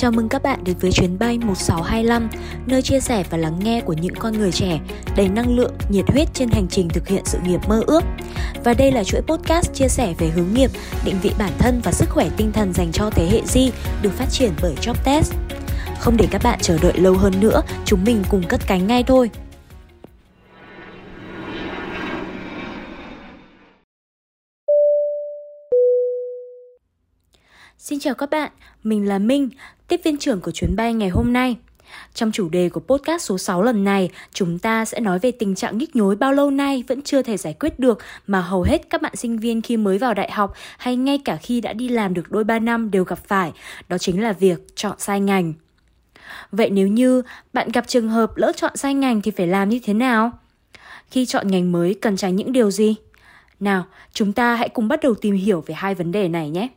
Chào mừng các bạn đến với chuyến bay 1625, nơi chia sẻ và lắng nghe của những con người trẻ đầy năng lượng, nhiệt huyết trên hành trình thực hiện sự nghiệp mơ ước. Và đây là chuỗi podcast chia sẻ về hướng nghiệp, định vị bản thân và sức khỏe tinh thần dành cho thế hệ Di được phát triển bởi JobTest. Không để các bạn chờ đợi lâu hơn nữa, chúng mình cùng cất cánh ngay thôi. Xin chào các bạn, mình là Minh, tiếp viên trưởng của chuyến bay ngày hôm nay. Trong chủ đề của podcast số 6 lần này, chúng ta sẽ nói về tình trạng nhức nhối bao lâu nay vẫn chưa thể giải quyết được mà hầu hết các bạn sinh viên khi mới vào đại học hay ngay cả khi đã đi làm được đôi ba năm đều gặp phải, đó chính là việc chọn sai ngành. Vậy nếu như bạn gặp trường hợp lỡ chọn sai ngành thì phải làm như thế nào? Khi chọn ngành mới cần tránh những điều gì? Nào, chúng ta hãy cùng bắt đầu tìm hiểu về hai vấn đề này nhé.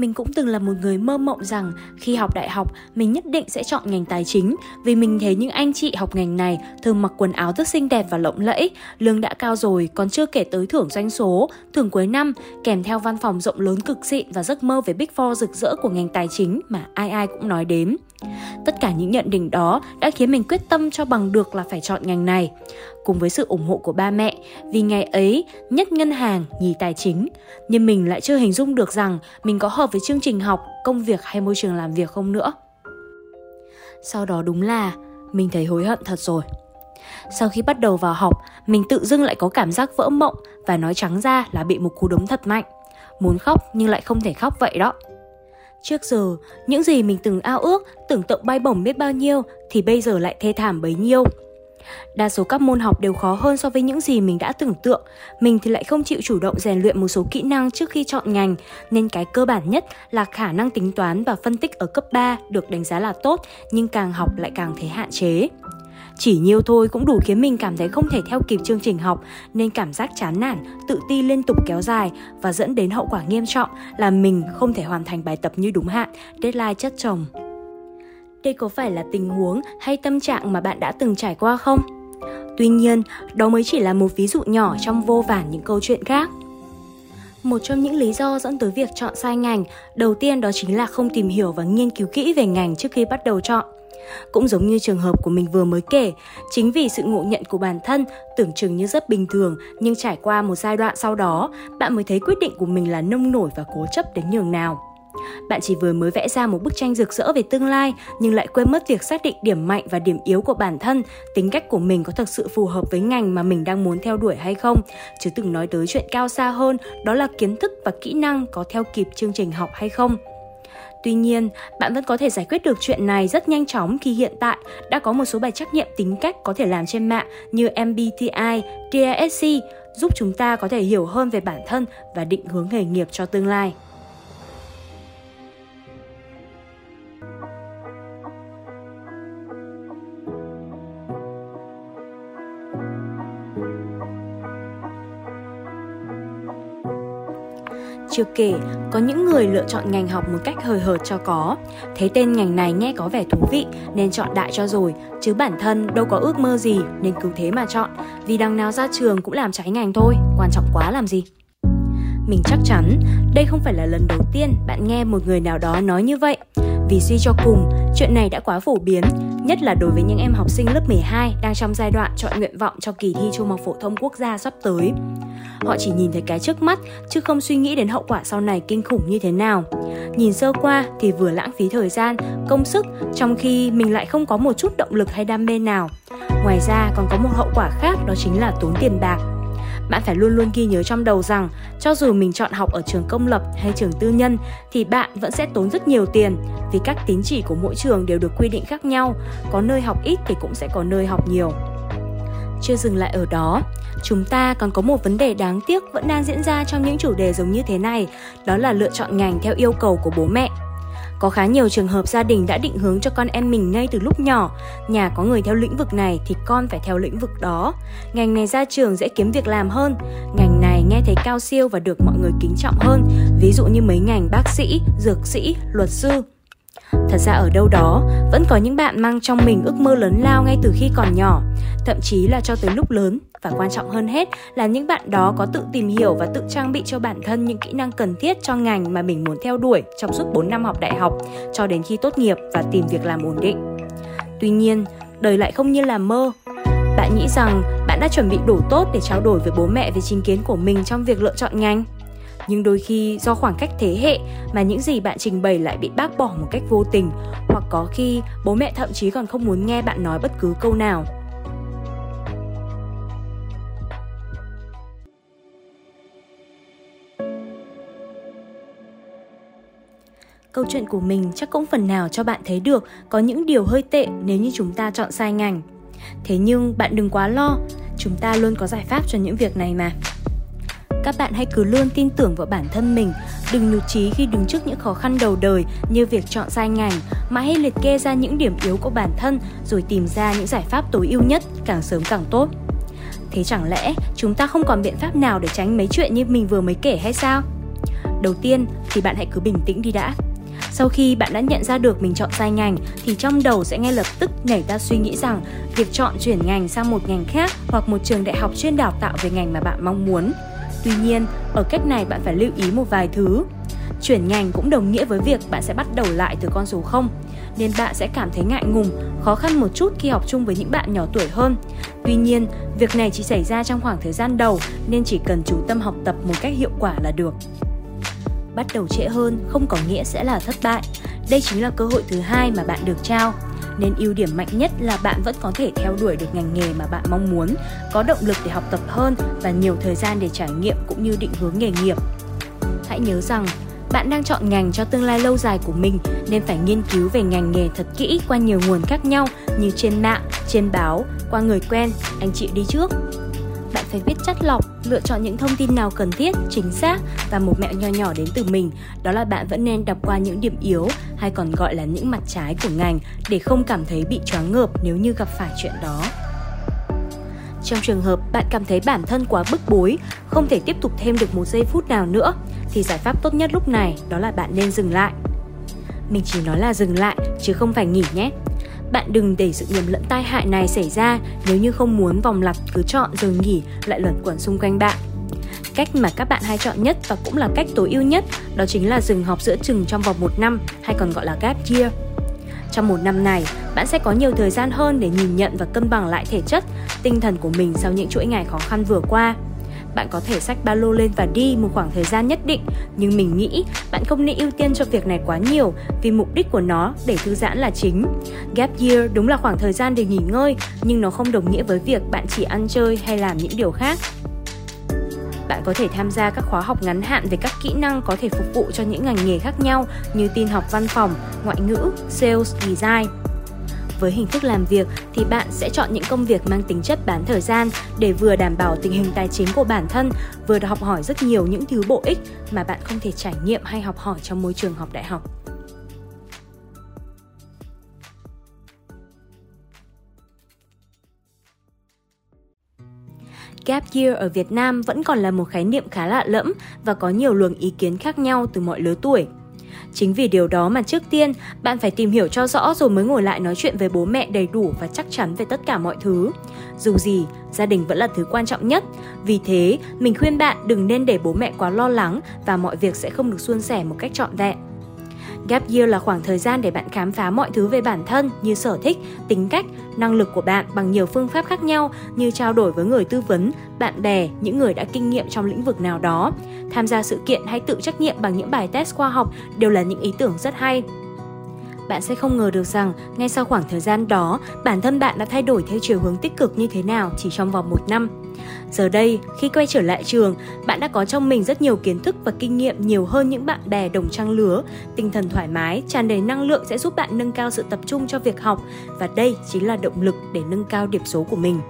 Mình cũng từng là một người mơ mộng rằng khi học đại học mình nhất định sẽ chọn ngành tài chính vì mình thấy những anh chị học ngành này thường mặc quần áo rất xinh đẹp và lộng lẫy, lương đã cao rồi còn chưa kể tới thưởng doanh số, thưởng cuối năm kèm theo văn phòng rộng lớn cực xịn và giấc mơ về Big Four rực rỡ của ngành tài chính mà ai ai cũng nói đến. Tất cả những nhận định đó đã khiến mình quyết tâm cho bằng được là phải chọn ngành này. Cùng với sự ủng hộ của ba mẹ, vì ngày ấy, nhất ngân hàng, nhì tài chính. Nhưng mình lại chưa hình dung được rằng mình có hợp với chương trình học, công việc hay môi trường làm việc không nữa. Sau đó đúng là mình thấy hối hận thật rồi. Sau khi bắt đầu vào học, mình tự dưng lại có cảm giác vỡ mộng và nói trắng ra là bị một cú đấm thật mạnh. Muốn khóc nhưng lại không thể khóc vậy đó. Trước giờ, những gì mình từng ao ước, tưởng tượng bay bổng biết bao nhiêu thì bây giờ lại thê thảm bấy nhiêu. Đa số các môn học đều khó hơn so với những gì mình đã tưởng tượng. Mình thì lại không chịu chủ động rèn luyện một số kỹ năng trước khi chọn ngành, nên cái cơ bản nhất là khả năng tính toán và phân tích ở cấp 3 được đánh giá là tốt, nhưng càng học lại càng thấy hạn chế. Chỉ nhiêu thôi cũng đủ khiến mình cảm thấy không thể theo kịp chương trình học nên cảm giác chán nản, tự ti liên tục kéo dài và dẫn đến hậu quả nghiêm trọng là mình không thể hoàn thành bài tập như đúng hạn, deadline chất chồng. Đây có phải là tình huống hay tâm trạng mà bạn đã từng trải qua không? Tuy nhiên, đó mới chỉ là một ví dụ nhỏ trong vô vàn những câu chuyện khác. Một trong những lý do dẫn tới việc chọn sai ngành, đầu tiên đó chính là không tìm hiểu và nghiên cứu kỹ về ngành trước khi bắt đầu chọn. Cũng giống như trường hợp của mình vừa mới kể, chính vì sự ngộ nhận của bản thân tưởng chừng như rất bình thường nhưng trải qua một giai đoạn sau đó, bạn mới thấy quyết định của mình là nông nổi và cố chấp đến nhường nào. Bạn chỉ vừa mới vẽ ra một bức tranh rực rỡ về tương lai nhưng lại quên mất việc xác định điểm mạnh và điểm yếu của bản thân, tính cách của mình có thực sự phù hợp với ngành mà mình đang muốn theo đuổi hay không, chứ từng nói tới chuyện cao xa hơn, đó là kiến thức và kỹ năng có theo kịp chương trình học hay không. Tuy nhiên, bạn vẫn có thể giải quyết được chuyện này rất nhanh chóng khi hiện tại đã có một số bài trắc nghiệm tính cách có thể làm trên mạng như MBTI, DISC giúp chúng ta có thể hiểu hơn về bản thân và định hướng nghề nghiệp cho tương lai. Chưa kể, có những người lựa chọn ngành học một cách hời hợt cho có. Thấy tên ngành này nghe có vẻ thú vị nên chọn đại cho rồi, chứ bản thân đâu có ước mơ gì nên cứ thế mà chọn, vì đằng nào ra trường cũng làm trái ngành thôi, quan trọng quá làm gì. Mình chắc chắn đây không phải là lần đầu tiên bạn nghe một người nào đó nói như vậy. Vì suy cho cùng, chuyện này đã quá phổ biến, nhất là đối với những em học sinh lớp 12 đang trong giai đoạn chọn nguyện vọng cho kỳ thi Trung học phổ thông quốc gia sắp tới. Họ chỉ nhìn thấy cái trước mắt chứ không suy nghĩ đến hậu quả sau này kinh khủng như thế nào. Nhìn sơ qua thì vừa lãng phí thời gian, công sức trong khi mình lại không có một chút động lực hay đam mê nào. Ngoài ra còn có một hậu quả khác đó chính là tốn tiền bạc bạn phải luôn luôn ghi nhớ trong đầu rằng cho dù mình chọn học ở trường công lập hay trường tư nhân thì bạn vẫn sẽ tốn rất nhiều tiền vì các tín chỉ của mỗi trường đều được quy định khác nhau, có nơi học ít thì cũng sẽ có nơi học nhiều. Chưa dừng lại ở đó, chúng ta còn có một vấn đề đáng tiếc vẫn đang diễn ra trong những chủ đề giống như thế này, đó là lựa chọn ngành theo yêu cầu của bố mẹ. Có khá nhiều trường hợp gia đình đã định hướng cho con em mình ngay từ lúc nhỏ, nhà có người theo lĩnh vực này thì con phải theo lĩnh vực đó. Ngành này ra trường dễ kiếm việc làm hơn, ngành này nghe thấy cao siêu và được mọi người kính trọng hơn, ví dụ như mấy ngành bác sĩ, dược sĩ, luật sư. Thật ra ở đâu đó, vẫn có những bạn mang trong mình ước mơ lớn lao ngay từ khi còn nhỏ, thậm chí là cho tới lúc lớn và quan trọng hơn hết là những bạn đó có tự tìm hiểu và tự trang bị cho bản thân những kỹ năng cần thiết cho ngành mà mình muốn theo đuổi trong suốt 4 năm học đại học cho đến khi tốt nghiệp và tìm việc làm ổn định. Tuy nhiên, đời lại không như là mơ. Bạn nghĩ rằng bạn đã chuẩn bị đủ tốt để trao đổi với bố mẹ về chính kiến của mình trong việc lựa chọn ngành? Nhưng đôi khi do khoảng cách thế hệ mà những gì bạn trình bày lại bị bác bỏ một cách vô tình hoặc có khi bố mẹ thậm chí còn không muốn nghe bạn nói bất cứ câu nào Câu chuyện của mình chắc cũng phần nào cho bạn thấy được có những điều hơi tệ nếu như chúng ta chọn sai ngành. Thế nhưng bạn đừng quá lo, chúng ta luôn có giải pháp cho những việc này mà các bạn hãy cứ luôn tin tưởng vào bản thân mình. Đừng nhụt chí khi đứng trước những khó khăn đầu đời như việc chọn sai ngành, mà hãy liệt kê ra những điểm yếu của bản thân rồi tìm ra những giải pháp tối ưu nhất, càng sớm càng tốt. Thế chẳng lẽ chúng ta không còn biện pháp nào để tránh mấy chuyện như mình vừa mới kể hay sao? Đầu tiên thì bạn hãy cứ bình tĩnh đi đã. Sau khi bạn đã nhận ra được mình chọn sai ngành thì trong đầu sẽ ngay lập tức nảy ra suy nghĩ rằng việc chọn chuyển ngành sang một ngành khác hoặc một trường đại học chuyên đào tạo về ngành mà bạn mong muốn. Tuy nhiên, ở cách này bạn phải lưu ý một vài thứ. Chuyển ngành cũng đồng nghĩa với việc bạn sẽ bắt đầu lại từ con số 0, nên bạn sẽ cảm thấy ngại ngùng, khó khăn một chút khi học chung với những bạn nhỏ tuổi hơn. Tuy nhiên, việc này chỉ xảy ra trong khoảng thời gian đầu nên chỉ cần chú tâm học tập một cách hiệu quả là được. Bắt đầu trễ hơn không có nghĩa sẽ là thất bại. Đây chính là cơ hội thứ hai mà bạn được trao nên ưu điểm mạnh nhất là bạn vẫn có thể theo đuổi được ngành nghề mà bạn mong muốn, có động lực để học tập hơn và nhiều thời gian để trải nghiệm cũng như định hướng nghề nghiệp. Hãy nhớ rằng bạn đang chọn ngành cho tương lai lâu dài của mình nên phải nghiên cứu về ngành nghề thật kỹ qua nhiều nguồn khác nhau như trên mạng, trên báo, qua người quen, anh chị đi trước bạn phải biết chắt lọc, lựa chọn những thông tin nào cần thiết, chính xác và một mẹo nho nhỏ đến từ mình, đó là bạn vẫn nên đọc qua những điểm yếu hay còn gọi là những mặt trái của ngành để không cảm thấy bị choáng ngợp nếu như gặp phải chuyện đó. Trong trường hợp bạn cảm thấy bản thân quá bức bối, không thể tiếp tục thêm được một giây phút nào nữa, thì giải pháp tốt nhất lúc này đó là bạn nên dừng lại. Mình chỉ nói là dừng lại chứ không phải nghỉ nhé. Bạn đừng để sự nhầm lẫn tai hại này xảy ra nếu như không muốn vòng lặp cứ chọn rồi nghỉ lại luẩn quẩn xung quanh bạn. Cách mà các bạn hay chọn nhất và cũng là cách tối ưu nhất đó chính là dừng học giữa chừng trong vòng một năm hay còn gọi là gap year. Trong một năm này, bạn sẽ có nhiều thời gian hơn để nhìn nhận và cân bằng lại thể chất, tinh thần của mình sau những chuỗi ngày khó khăn vừa qua bạn có thể xách ba lô lên và đi một khoảng thời gian nhất định. Nhưng mình nghĩ bạn không nên ưu tiên cho việc này quá nhiều vì mục đích của nó để thư giãn là chính. Gap year đúng là khoảng thời gian để nghỉ ngơi nhưng nó không đồng nghĩa với việc bạn chỉ ăn chơi hay làm những điều khác. Bạn có thể tham gia các khóa học ngắn hạn về các kỹ năng có thể phục vụ cho những ngành nghề khác nhau như tin học văn phòng, ngoại ngữ, sales, design với hình thức làm việc thì bạn sẽ chọn những công việc mang tính chất bán thời gian để vừa đảm bảo tình hình tài chính của bản thân, vừa học hỏi rất nhiều những thứ bổ ích mà bạn không thể trải nghiệm hay học hỏi trong môi trường học đại học. Gap year ở Việt Nam vẫn còn là một khái niệm khá lạ lẫm và có nhiều luồng ý kiến khác nhau từ mọi lứa tuổi. Chính vì điều đó mà trước tiên bạn phải tìm hiểu cho rõ rồi mới ngồi lại nói chuyện với bố mẹ đầy đủ và chắc chắn về tất cả mọi thứ. Dù gì, gia đình vẫn là thứ quan trọng nhất. Vì thế, mình khuyên bạn đừng nên để bố mẹ quá lo lắng và mọi việc sẽ không được suôn sẻ một cách trọn vẹn. Gap year là khoảng thời gian để bạn khám phá mọi thứ về bản thân như sở thích, tính cách, năng lực của bạn bằng nhiều phương pháp khác nhau như trao đổi với người tư vấn, bạn bè, những người đã kinh nghiệm trong lĩnh vực nào đó. Tham gia sự kiện hay tự trách nhiệm bằng những bài test khoa học đều là những ý tưởng rất hay bạn sẽ không ngờ được rằng ngay sau khoảng thời gian đó, bản thân bạn đã thay đổi theo chiều hướng tích cực như thế nào chỉ trong vòng một năm. Giờ đây, khi quay trở lại trường, bạn đã có trong mình rất nhiều kiến thức và kinh nghiệm nhiều hơn những bạn bè đồng trang lứa. Tinh thần thoải mái, tràn đầy năng lượng sẽ giúp bạn nâng cao sự tập trung cho việc học và đây chính là động lực để nâng cao điểm số của mình.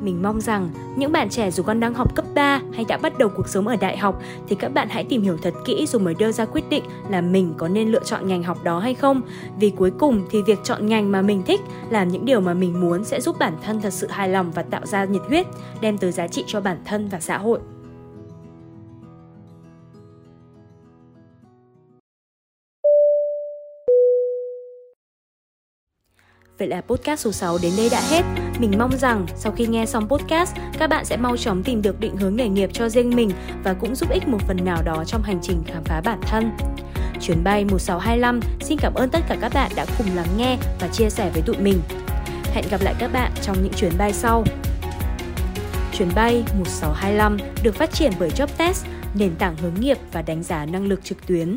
Mình mong rằng những bạn trẻ dù con đang học cấp 3 hay đã bắt đầu cuộc sống ở đại học thì các bạn hãy tìm hiểu thật kỹ rồi mới đưa ra quyết định là mình có nên lựa chọn ngành học đó hay không. Vì cuối cùng thì việc chọn ngành mà mình thích, làm những điều mà mình muốn sẽ giúp bản thân thật sự hài lòng và tạo ra nhiệt huyết, đem tới giá trị cho bản thân và xã hội. Vậy là podcast số 6 đến đây đã hết. Mình mong rằng sau khi nghe xong podcast, các bạn sẽ mau chóng tìm được định hướng nghề nghiệp cho riêng mình và cũng giúp ích một phần nào đó trong hành trình khám phá bản thân. Chuyến bay 1625 xin cảm ơn tất cả các bạn đã cùng lắng nghe và chia sẻ với tụi mình. Hẹn gặp lại các bạn trong những chuyến bay sau. Chuyến bay 1625 được phát triển bởi JobTest, nền tảng hướng nghiệp và đánh giá năng lực trực tuyến.